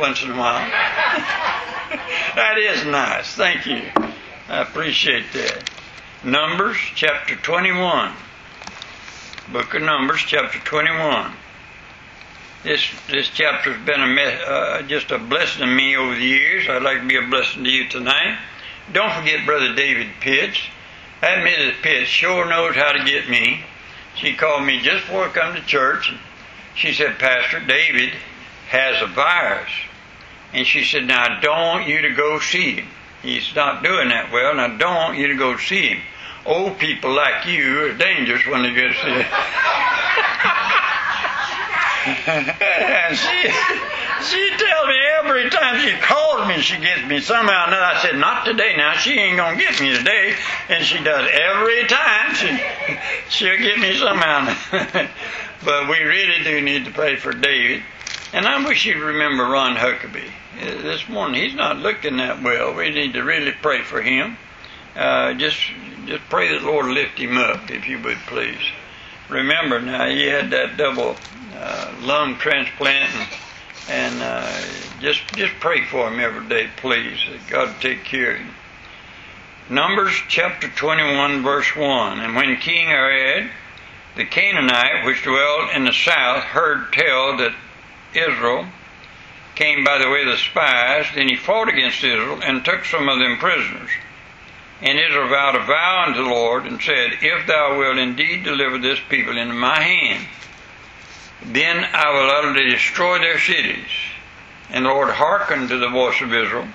once in a while. that is nice. Thank you. I appreciate that. Numbers chapter 21. Book of Numbers chapter 21. This this chapter's been a uh, just a blessing to me over the years. I'd like to be a blessing to you tonight. Don't forget Brother David Pitts. That Mrs. Pitts sure knows how to get me. She called me just before I come to church. She said, Pastor David has a virus. And she said, Now I don't want you to go see him. He's not doing that well, and I don't want you to go see him. Old people like you are dangerous when they get sick. and she, she tells me every time she calls me, she gets me somehow. And I said, not today. Now she ain't gonna get me today, and she does every time. She, she'll get me somehow. but we really do need to pray for David. And I wish you'd remember Ron Huckabee. Uh, this morning, he's not looking that well. We need to really pray for him. Uh, just, just pray that the Lord lift him up, if you would please. Remember now, he had that double uh, lung transplant, and, and uh, just, just pray for him every day, please. God take care of him. Numbers chapter 21, verse 1. And when King Arad, the Canaanite, which dwelt in the south, heard tell that Israel came by the way of the spies, then he fought against Israel and took some of them prisoners. And Israel vowed a vow unto the Lord and said, If thou wilt indeed deliver this people into my hand, then I will utterly destroy their cities. And the Lord hearkened to the voice of Israel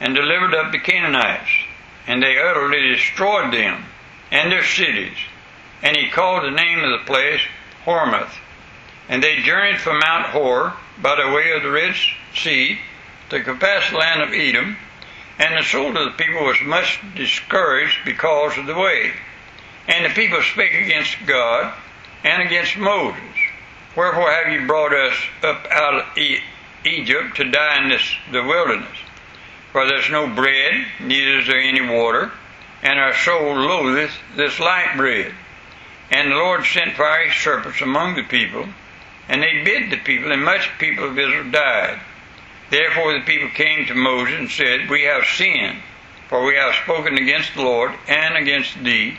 and delivered up the Canaanites, and they utterly destroyed them and their cities. And he called the name of the place Hormah. And they journeyed from Mount Hor by the way of the Red Sea to the land of Edom, and the soul of the people was much discouraged because of the way. And the people spake against God and against Moses. Wherefore have you brought us up out of Egypt to die in this, the wilderness? For there's no bread, neither is there any water, and our soul loatheth this light bread. And the Lord sent fiery serpents among the people, and they bit the people, and much people of Israel died. Therefore the people came to Moses and said, We have sinned, for we have spoken against the Lord and against thee.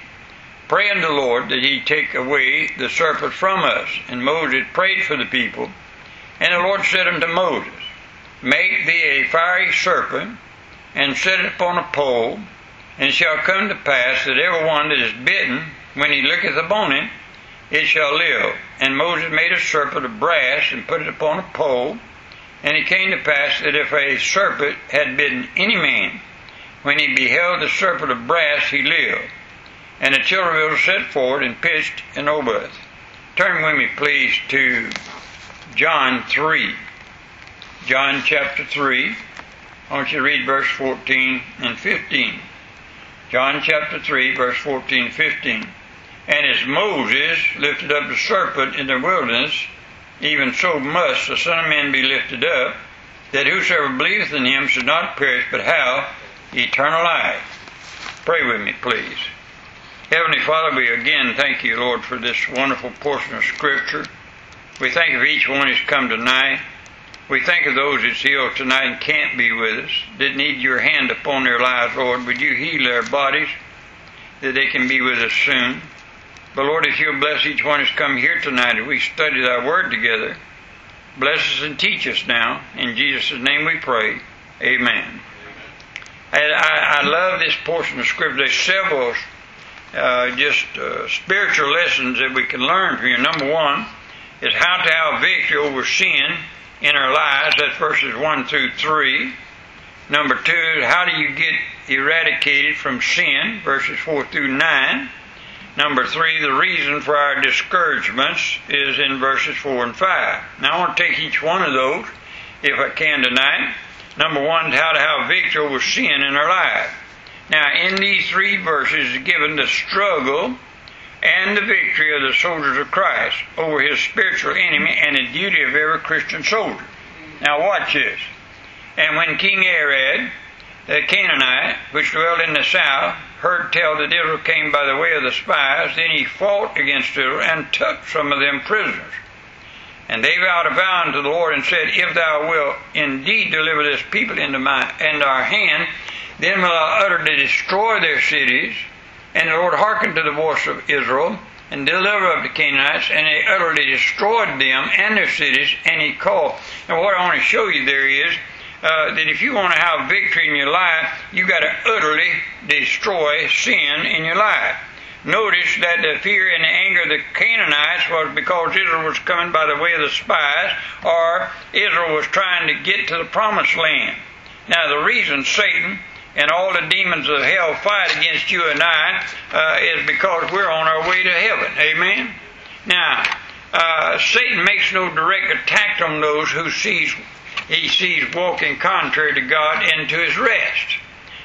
Pray unto the Lord that he take away the serpent from us. And Moses prayed for the people. And the Lord said unto Moses, Make thee a fiery serpent, and set it upon a pole, and it shall come to pass that every one that is bitten, when he looketh upon it, it shall live. And Moses made a serpent of brass and put it upon a pole. And it came to pass that if a serpent had bitten any man, when he beheld the serpent of brass, he lived. And the children of Israel set forward and pitched in Oboth. Turn with me, please, to John 3. John chapter 3. I want you to read verse 14 and 15. John chapter 3, verse 14 and 15. And as Moses lifted up the serpent in the wilderness, even so must the Son of Man be lifted up, that whosoever believeth in him should not perish, but have eternal life. Pray with me, please. Heavenly Father, we again thank you, Lord, for this wonderful portion of Scripture. We thank you for each one who's come tonight. We thank of those that's healed tonight and can't be with us, that need your hand upon their lives, Lord. Would you heal their bodies, that they can be with us soon? But Lord, if you'll bless each one who's come here tonight as we study thy word together, bless us and teach us now. In Jesus' name we pray. Amen. And I, I love this portion of Scripture. There's several uh, just uh, spiritual lessons that we can learn from here. Number one is how to have victory over sin in our lives. That's verses 1 through 3. Number two, how do you get eradicated from sin? Verses 4 through 9. Number three, the reason for our discouragements is in verses four and five. Now I want to take each one of those, if I can tonight. Number one, how to have victory over sin in our life. Now, in these three verses is given the struggle and the victory of the soldiers of Christ over his spiritual enemy and the duty of every Christian soldier. Now, watch this. And when King Arad, the Canaanite, which dwelt in the south, heard tell that Israel came by the way of the spies, then he fought against Israel and took some of them prisoners. And they vowed a vow unto the Lord and said, If thou wilt indeed deliver this people into my into our hand, then will I utterly destroy their cities. And the Lord hearkened to the voice of Israel and delivered up the Canaanites, and they utterly destroyed them and their cities. And he called. And what I want to show you there is uh, that if you want to have victory in your life, you got to utterly destroy sin in your life. Notice that the fear and the anger of the Canaanites was because Israel was coming by the way of the spies, or Israel was trying to get to the promised land. Now, the reason Satan and all the demons of hell fight against you and I uh, is because we're on our way to heaven. Amen? Now, uh, Satan makes no direct attack on those who sees he sees walking contrary to God into his rest.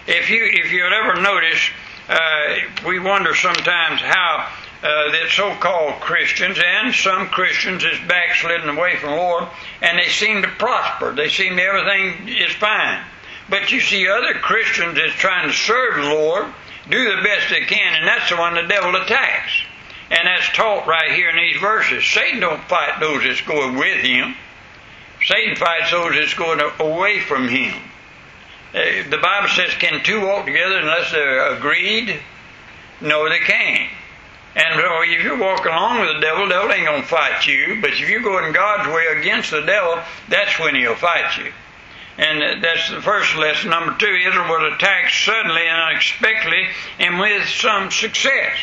If you if you'll ever notice, uh, we wonder sometimes how uh, that so-called Christians and some Christians is backslidden away from the Lord, and they seem to prosper. They seem everything is fine. But you see other Christians is trying to serve the Lord, do the best they can, and that's the one the devil attacks. And that's taught right here in these verses. Satan don't fight those that's going with him. Satan fights those that's going away from him. Uh, the Bible says, can two walk together unless they're agreed? No, they can't. And if you're walking along with the devil, the devil ain't going to fight you. But if you're going God's way against the devil, that's when he'll fight you. And that's the first lesson. Number two, Israel was attacked suddenly and unexpectedly and with some success.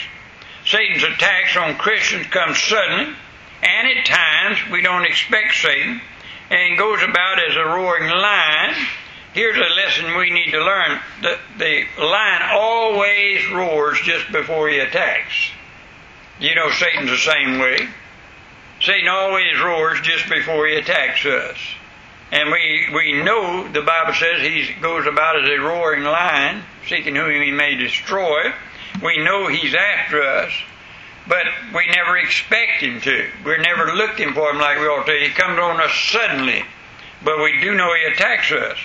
Satan's attacks on Christians come suddenly, and at times we don't expect Satan, and goes about as a roaring lion. Here's a lesson we need to learn. The, the lion always roars just before he attacks. You know Satan's the same way. Satan always roars just before he attacks us. And we, we know the Bible says he goes about as a roaring lion, seeking whom he may destroy. We know he's after us, but we never expect him to. We're never looking for him like we ought to. He comes on us suddenly, but we do know he attacks us.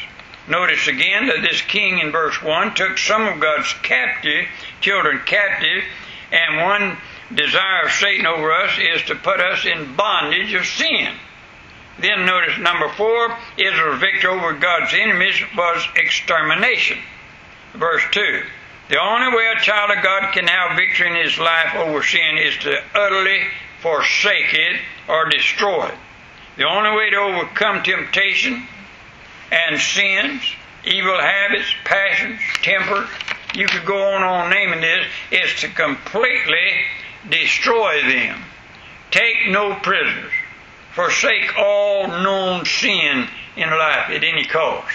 Notice again that this king in verse 1 took some of God's captive, children captive, and one desire of Satan over us is to put us in bondage of sin. Then notice number four, Israel's victory over God's enemies was extermination. Verse 2. The only way a child of God can have victory in his life over sin is to utterly forsake it or destroy it. The only way to overcome temptation and sins, evil habits, passions, temper, you could go on on naming this, is to completely destroy them. Take no prisoners forsake all known sin in life at any cost.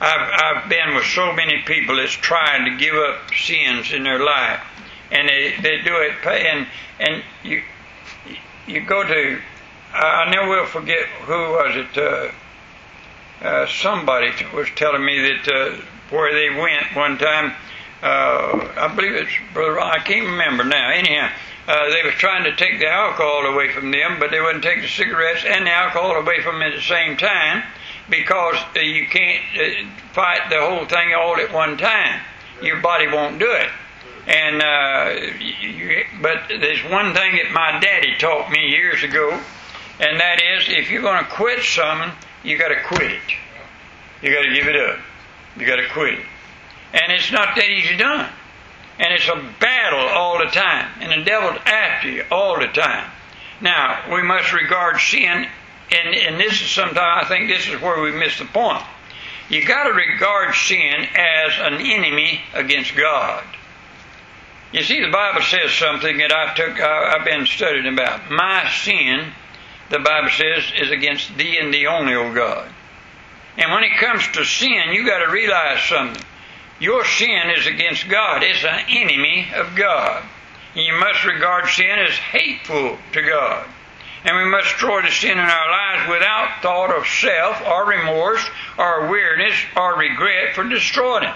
I've, I've been with so many people that's trying to give up sins in their life, and they, they do it. And and you you go to I never will forget who was it. Uh, uh, somebody was telling me that uh, where they went one time. Uh, I believe it's brother. I can't remember now. Anyhow, uh, they was trying to take the alcohol away from them, but they wouldn't take the cigarettes and the alcohol away from them at the same time because uh, you can't uh, fight the whole thing all at one time. Your body won't do it. And uh, you, but there's one thing that my daddy taught me years ago, and that is if you're going to quit something, you got to quit it. You got to give it up. You got to quit it. And it's not that easy done. And it's a battle all the time. And the devil's after you all the time. Now, we must regard sin, and, and this is sometimes, I think this is where we miss the point. You got to regard sin as an enemy against God. You see, the Bible says something that I took, I've been studying about. My sin, the Bible says, is against thee and thee only, O God. And when it comes to sin, you got to realize something. Your sin is against God. It's an enemy of God. You must regard sin as hateful to God. And we must destroy the sin in our lives without thought of self or remorse or weariness or regret for destroying it.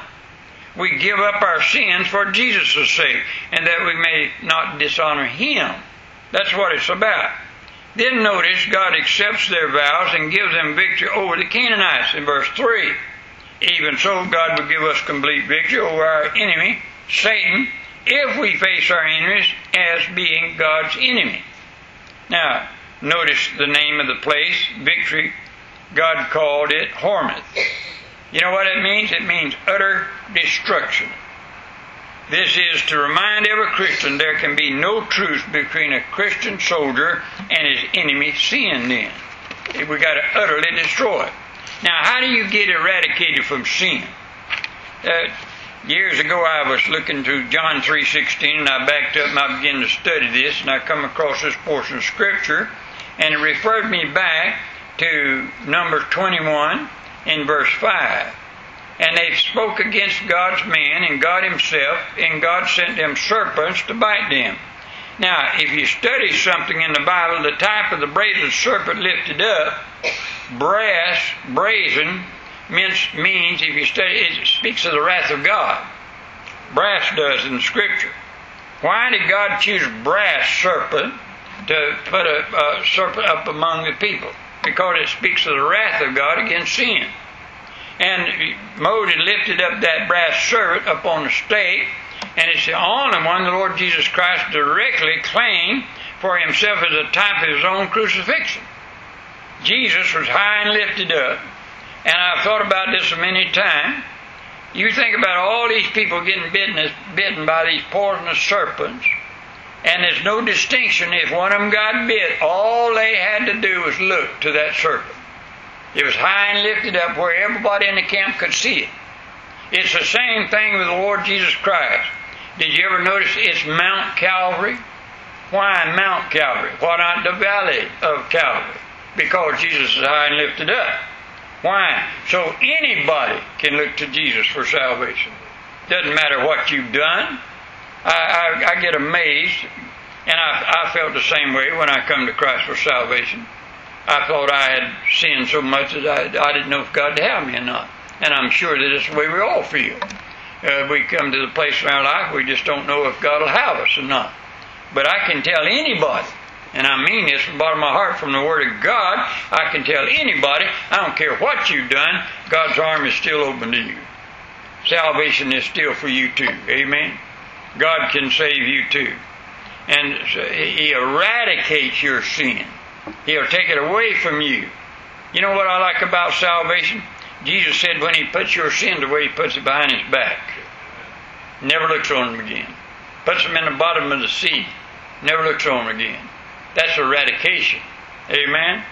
We give up our sins for Jesus' sake and that we may not dishonor Him. That's what it's about. Then notice God accepts their vows and gives them victory over the Canaanites in verse 3. Even so, God will give us complete victory over our enemy, Satan, if we face our enemies as being God's enemy. Now, Notice the name of the place, Victory. God called it Hormah. You know what it means? It means utter destruction. This is to remind every Christian there can be no truce between a Christian soldier and his enemy sin then. We got to utterly destroy it. Now, how do you get eradicated from sin? Uh, years ago, I was looking through John 3.16 and I backed up and I began to study this and I come across this portion of Scripture and it referred me back to Numbers 21 in verse 5. And they spoke against God's men and God Himself, and God sent them serpents to bite them. Now, if you study something in the Bible, the type of the brazen serpent lifted up, brass, brazen, means, means if you study it, speaks of the wrath of God. Brass does in Scripture. Why did God choose brass serpent to put a, a serpent up among the people? Because it speaks of the wrath of God against sin. And Moses lifted up that brass serpent up on the stake, and it's the only one the Lord Jesus Christ directly claimed for himself as a type of his own crucifixion. Jesus was high and lifted up, and I've thought about this many times. You think about all these people getting bitten, bitten by these poisonous serpents, and there's no distinction. If one of them got bit, all they had to do was look to that serpent. It was high and lifted up where everybody in the camp could see it. It's the same thing with the Lord Jesus Christ. Did you ever notice it's Mount Calvary? Why Mount Calvary? Why not the valley of Calvary? Because Jesus is high and lifted up. Why? So anybody can look to Jesus for salvation. Doesn't matter what you've done. I, I, I get amazed, and I, I felt the same way when I come to Christ for salvation. I thought I had sinned so much that I, I didn't know if God would have me or not. And I'm sure that it's the way we all feel. Uh, we come to the place in our life we just don't know if God will have us or not. But I can tell anybody, and I mean this from the bottom of my heart from the Word of God, I can tell anybody, I don't care what you've done, God's arm is still open to you. Salvation is still for you too. Amen. God can save you too. And He eradicates your sin. He'll take it away from you. You know what I like about salvation? Jesus said when He puts your sins away, He puts it behind His back. Never looks on them again. Puts them in the bottom of the sea. Never looks on them again. That's eradication. Amen?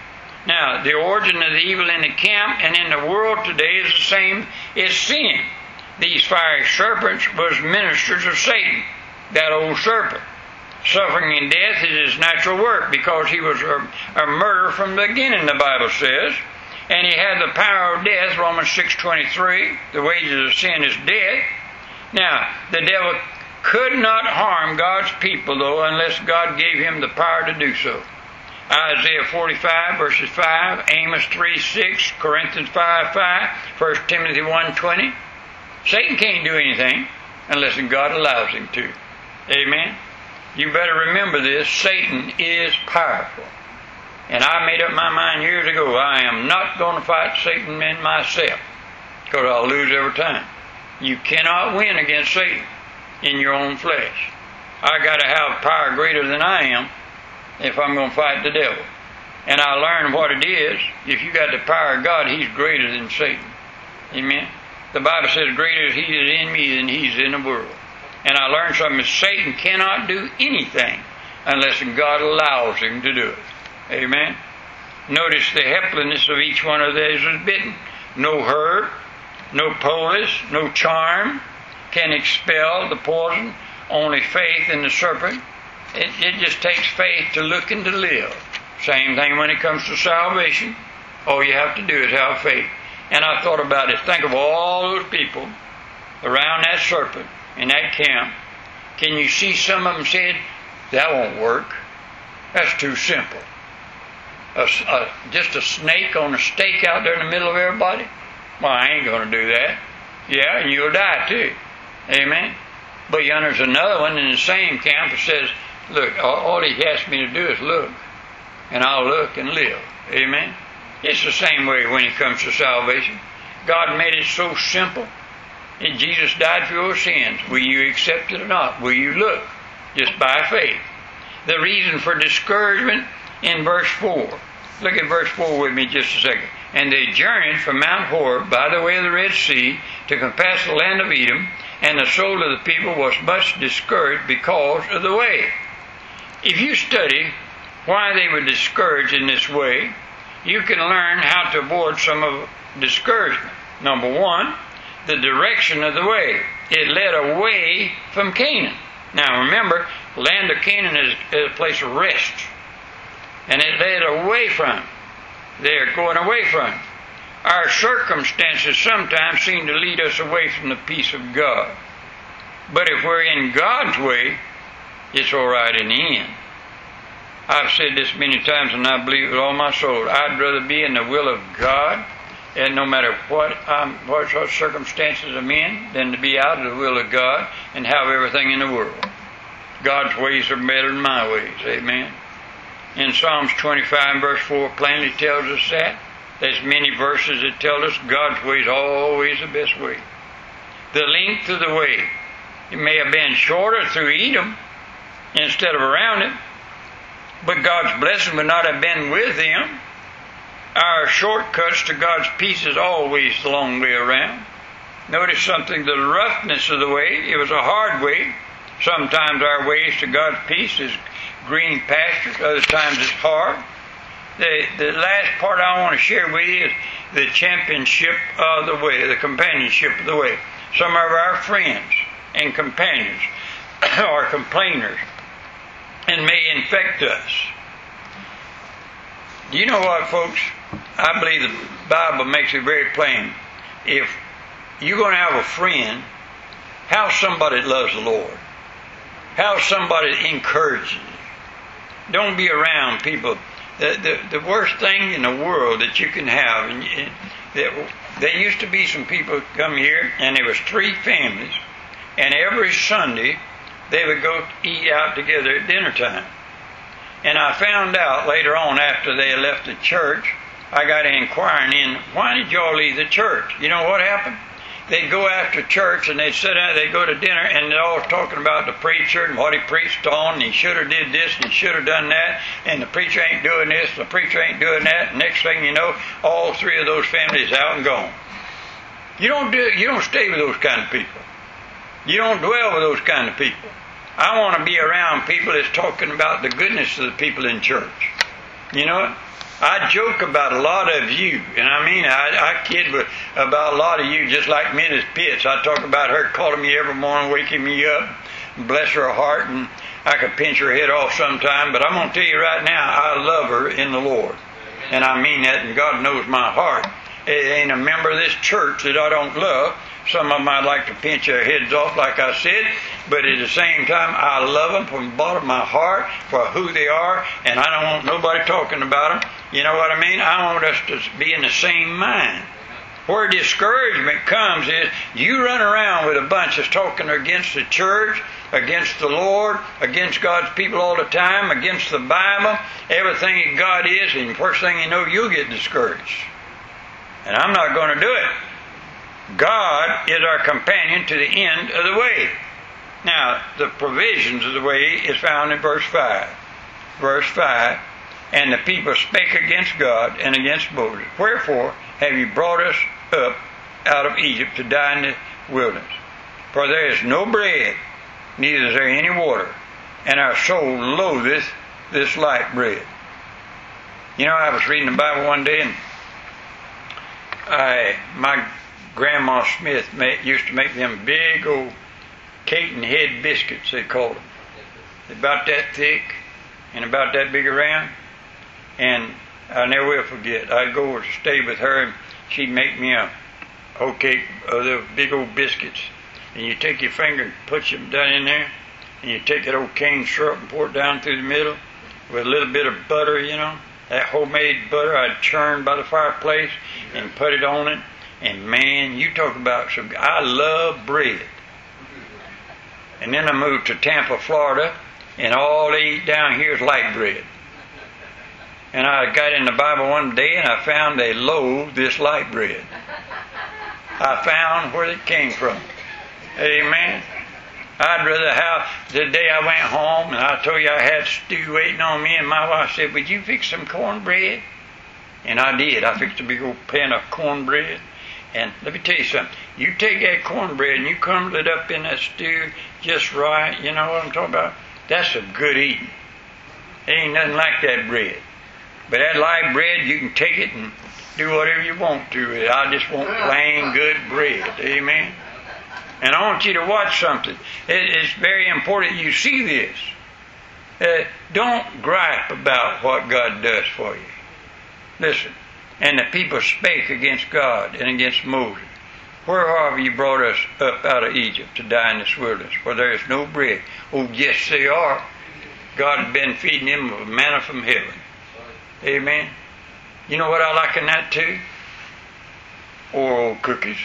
Now, the origin of the evil in the camp and in the world today is the same as sin. These fiery serpents was ministers of Satan, that old serpent. Suffering and death is his natural work because he was a, a murderer from the beginning, the Bible says. And he had the power of death, Romans 6.23. The wages of sin is death. Now, the devil could not harm God's people, though, unless God gave him the power to do so. Isaiah 45, verses 5, Amos 3, 6, Corinthians 5, 5, 1 Timothy 1, 20. Satan can't do anything unless God allows him to. Amen. You better remember this Satan is powerful. And I made up my mind years ago I am not going to fight Satan in myself because I'll lose every time. You cannot win against Satan in your own flesh. I got to have power greater than I am if I'm going to fight the devil. And I learned what it is. If you got the power of God, He's greater than Satan. Amen. The Bible says, "Greater is He that is in me than He's in the world." And I learned something Satan cannot do anything unless God allows him to do it. Amen. Notice the helplessness of each one of those was bitten. No hurt, no polis, no charm can expel the poison. Only faith in the serpent. It, it just takes faith to look and to live. Same thing when it comes to salvation. All you have to do is have faith. And I thought about it. Think of all those people around that serpent in that camp, can you see some of them said, that won't work. That's too simple. A, a, just a snake on a stake out there in the middle of everybody? Well, I ain't going to do that. Yeah, and you'll die too. Amen. But yonder there's another one in the same camp that says, look, all, all he asks me to do is look, and I'll look and live. Amen. It's the same way when it comes to salvation. God made it so simple. And Jesus died for your sins. Will you accept it or not? Will you look? Just by faith. The reason for discouragement in verse 4. Look at verse 4 with me just a second. And they journeyed from Mount Hor by the way of the Red Sea to compass the land of Edom, and the soul of the people was much discouraged because of the way. If you study why they were discouraged in this way, you can learn how to avoid some of discouragement. Number one, the direction of the way. It led away from Canaan. Now remember, land of Canaan is, is a place of rest. And it led away from. They're going away from. Our circumstances sometimes seem to lead us away from the peace of God. But if we're in God's way, it's all right in the end. I've said this many times and I believe with all my soul. I'd rather be in the will of God and no matter what I'm, what circumstances I'm in, than to be out of the will of God and have everything in the world. God's ways are better than my ways. Amen. In Psalms 25 verse 4 plainly tells us that. There's many verses that tell us God's way is always the best way. The length of the way. It may have been shorter through Edom instead of around it, but God's blessing would not have been with them our shortcuts to God's peace is always the long way around. Notice something the roughness of the way, it was a hard way. Sometimes our ways to God's peace is green pastures, other times it's hard. The, the last part I want to share with you is the championship of the way, the companionship of the way. Some of our friends and companions are complainers and may infect us. Do you know what, folks? I believe the Bible makes it very plain. If you're going to have a friend, have somebody loves the Lord. Have somebody encourages. Don't be around people. The, the, the worst thing in the world that you can have, and, and there used to be some people come here, and there was three families, and every Sunday they would go eat out together at dinner time. And I found out later on after they left the church I got inquiring in, why did y'all leave the church? You know what happened? They'd go after church and they'd sit down, they'd go to dinner and they're all talking about the preacher and what he preached on and he should have did this and he should have done that and the preacher ain't doing this, the preacher ain't doing that. Next thing you know, all three of those families out and gone. You don't do you don't stay with those kind of people. You don't dwell with those kind of people. I want to be around people that's talking about the goodness of the people in church. You know what? I joke about a lot of you, and I mean, I, I kid with, about a lot of you, just like Mrs. Pitts. I talk about her calling me every morning, waking me up, bless her heart, and I could pinch her head off sometime. But I'm going to tell you right now, I love her in the Lord, and I mean that, and God knows my heart. It ain't a member of this church that I don't love. Some of them I'd like to pinch their heads off, like I said, but at the same time, I love them from the bottom of my heart for who they are, and I don't want nobody talking about them. You know what I mean? I want us to be in the same mind. Where discouragement comes is you run around with a bunch that's talking against the church, against the Lord, against God's people all the time, against the Bible, everything that God is, and first thing you know, you'll get discouraged. And I'm not going to do it. God is our companion to the end of the way. Now, the provisions of the way is found in verse 5. Verse 5 And the people spake against God and against Moses. Wherefore have you brought us up out of Egypt to die in the wilderness? For there is no bread, neither is there any water, and our soul loatheth this light bread. You know, I was reading the Bible one day, and I, my Grandma Smith used to make them big old Caton head biscuits, they called them. About that thick and about that big around. And I never will forget. I'd go to stay with her, and she'd make me a whole cake of the big old biscuits. And you take your finger and put them down in there, and you take that old cane syrup and pour it down through the middle with a little bit of butter, you know. That homemade butter I'd churn by the fireplace and put it on it. And man, you talk about some. I love bread. And then I moved to Tampa, Florida, and all they eat down here is light bread. And I got in the Bible one day and I found they loathe this light bread. I found where it came from. Amen. I'd rather have the day I went home and I told you I had stew waiting on me, and my wife said, Would you fix some cornbread? And I did. I fixed a big old pan of cornbread. And let me tell you something. You take that cornbread and you crumble it up in that stew just right. You know what I'm talking about? That's a good eating. ain't nothing like that bread. But that light bread, you can take it and do whatever you want to it. I just want plain good bread. Amen. And I want you to watch something. it's very important you see this. Uh, don't gripe about what God does for you. Listen. And the people spake against God and against Moses. Where have you brought us up out of Egypt to die in this wilderness, where there is no bread? Oh, yes, they are. God has been feeding them with manna from heaven. Amen. You know what I liken that to? Oreo cookies.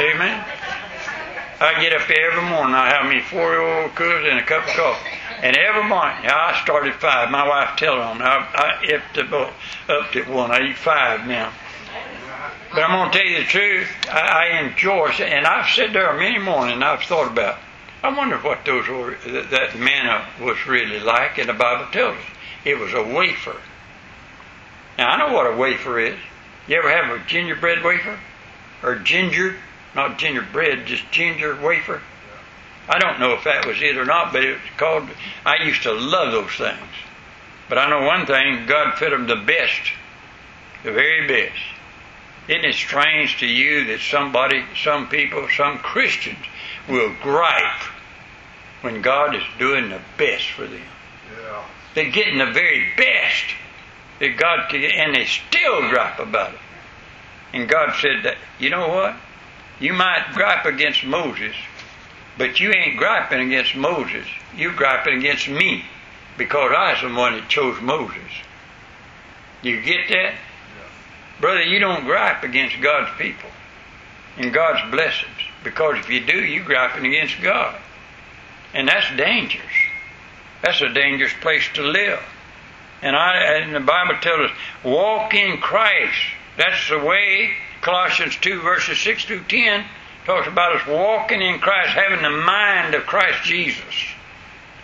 Amen. I get up every morning. I have me four old cookies and a cup of coffee. And every morning, I started five. My wife tells on. I, I upped, up, upped at one. I eat five now. But I'm going to tell you the truth. I, I enjoy it. And I've sat there many mornings and I've thought about I wonder what those were, that manna was really like. And the Bible tells us it was a wafer. Now, I know what a wafer is. You ever have a gingerbread wafer? Or ginger? Not gingerbread, just ginger wafer. I don't know if that was it or not, but it was called. I used to love those things. But I know one thing God fed them the best, the very best. Isn't it strange to you that somebody, some people, some Christians will gripe when God is doing the best for them? Yeah. They're getting the very best that God can, and they still gripe about it. And God said that, you know what? You might gripe against Moses, but you ain't griping against Moses. You're griping against me because I was the one that chose Moses. You get that? Brother, you don't gripe against God's people and God's blessings because if you do, you're griping against God. And that's dangerous. That's a dangerous place to live. And I and the Bible tells us, walk in Christ. That's the way. Colossians two verses six through ten talks about us walking in Christ, having the mind of Christ Jesus.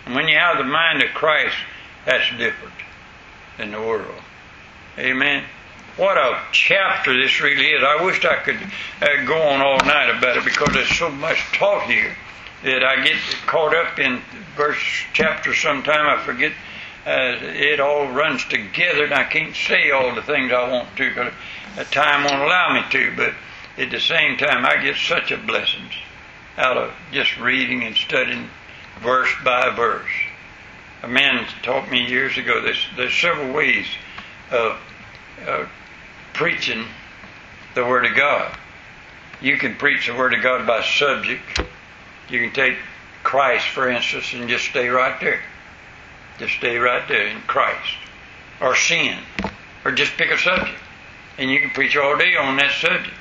And when you have the mind of Christ, that's different than the world. Amen. What a chapter this really is. I wish I could uh, go on all night about it because there's so much taught here that I get caught up in verse chapter sometime. I forget uh, it all runs together, and I can't say all the things I want to because time won't allow me to. But at the same time, I get such a blessings out of just reading and studying verse by verse. A man taught me years ago there's, there's several ways of uh, preaching the Word of God. You can preach the Word of God by subject. You can take Christ, for instance, and just stay right there. Just stay right there in Christ. Or sin. Or just pick a subject. And you can preach all day on that subject.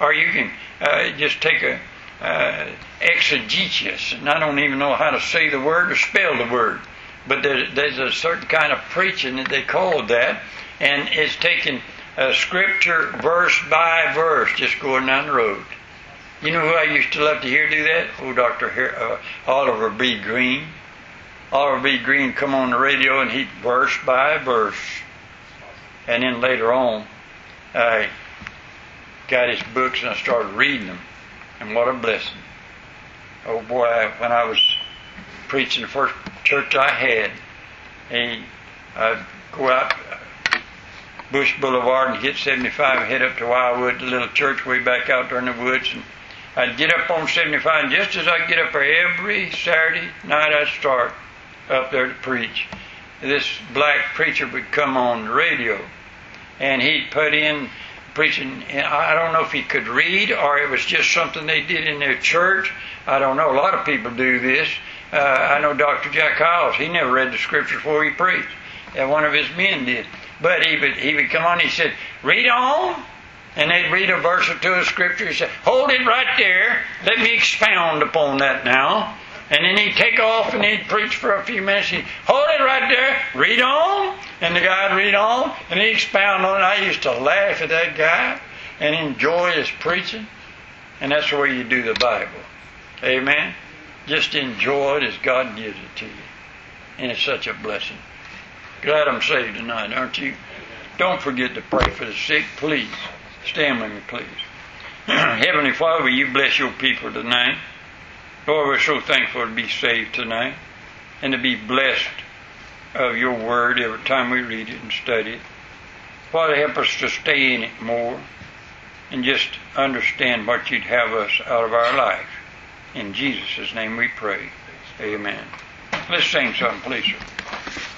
Or you can uh, just take a uh, exegesis, and I don't even know how to say the word or spell the word. But there, there's a certain kind of preaching that they call that, and it's taking a scripture verse by verse, just going down the road. You know who I used to love to hear do that? Oh, Dr. uh, Oliver B. Greene. Oliver B. Greene come on the radio and he verse by verse. And then later on, I got his books and I started reading them. And what a blessing. Oh boy, when I was preaching the first church I had, he, I'd go out Bush Boulevard and hit 75 and head up to Wildwood, the little church way back out there in the woods. And I'd get up on 75, and just as I get up there every Saturday night, I'd start up there to preach. This black preacher would come on the radio, and he'd put in preaching. I don't know if he could read or it was just something they did in their church. I don't know. A lot of people do this. Uh, I know Dr. Jack Hyles. He never read the scriptures before he preached. And one of his men did. But he would he would come on. He said, "Read on." And they'd read a verse or two of scripture. He said, Hold it right there. Let me expound upon that now. And then he'd take off and he'd preach for a few minutes. He'd hold it right there, read on, and the guy'd read on, and he'd expound on it. I used to laugh at that guy and enjoy his preaching. And that's the way you do the Bible. Amen. Just enjoy it as God gives it to you. And it's such a blessing. Glad I'm saved tonight, aren't you? Don't forget to pray for the sick, please. Stand with me, please. Heavenly Father, you bless your people tonight? Lord, we're so thankful to be saved tonight and to be blessed of your word every time we read it and study it. Father, help us to stay in it more and just understand what you'd have us out of our life. In Jesus' name we pray. Amen. Let's sing something, please, sir.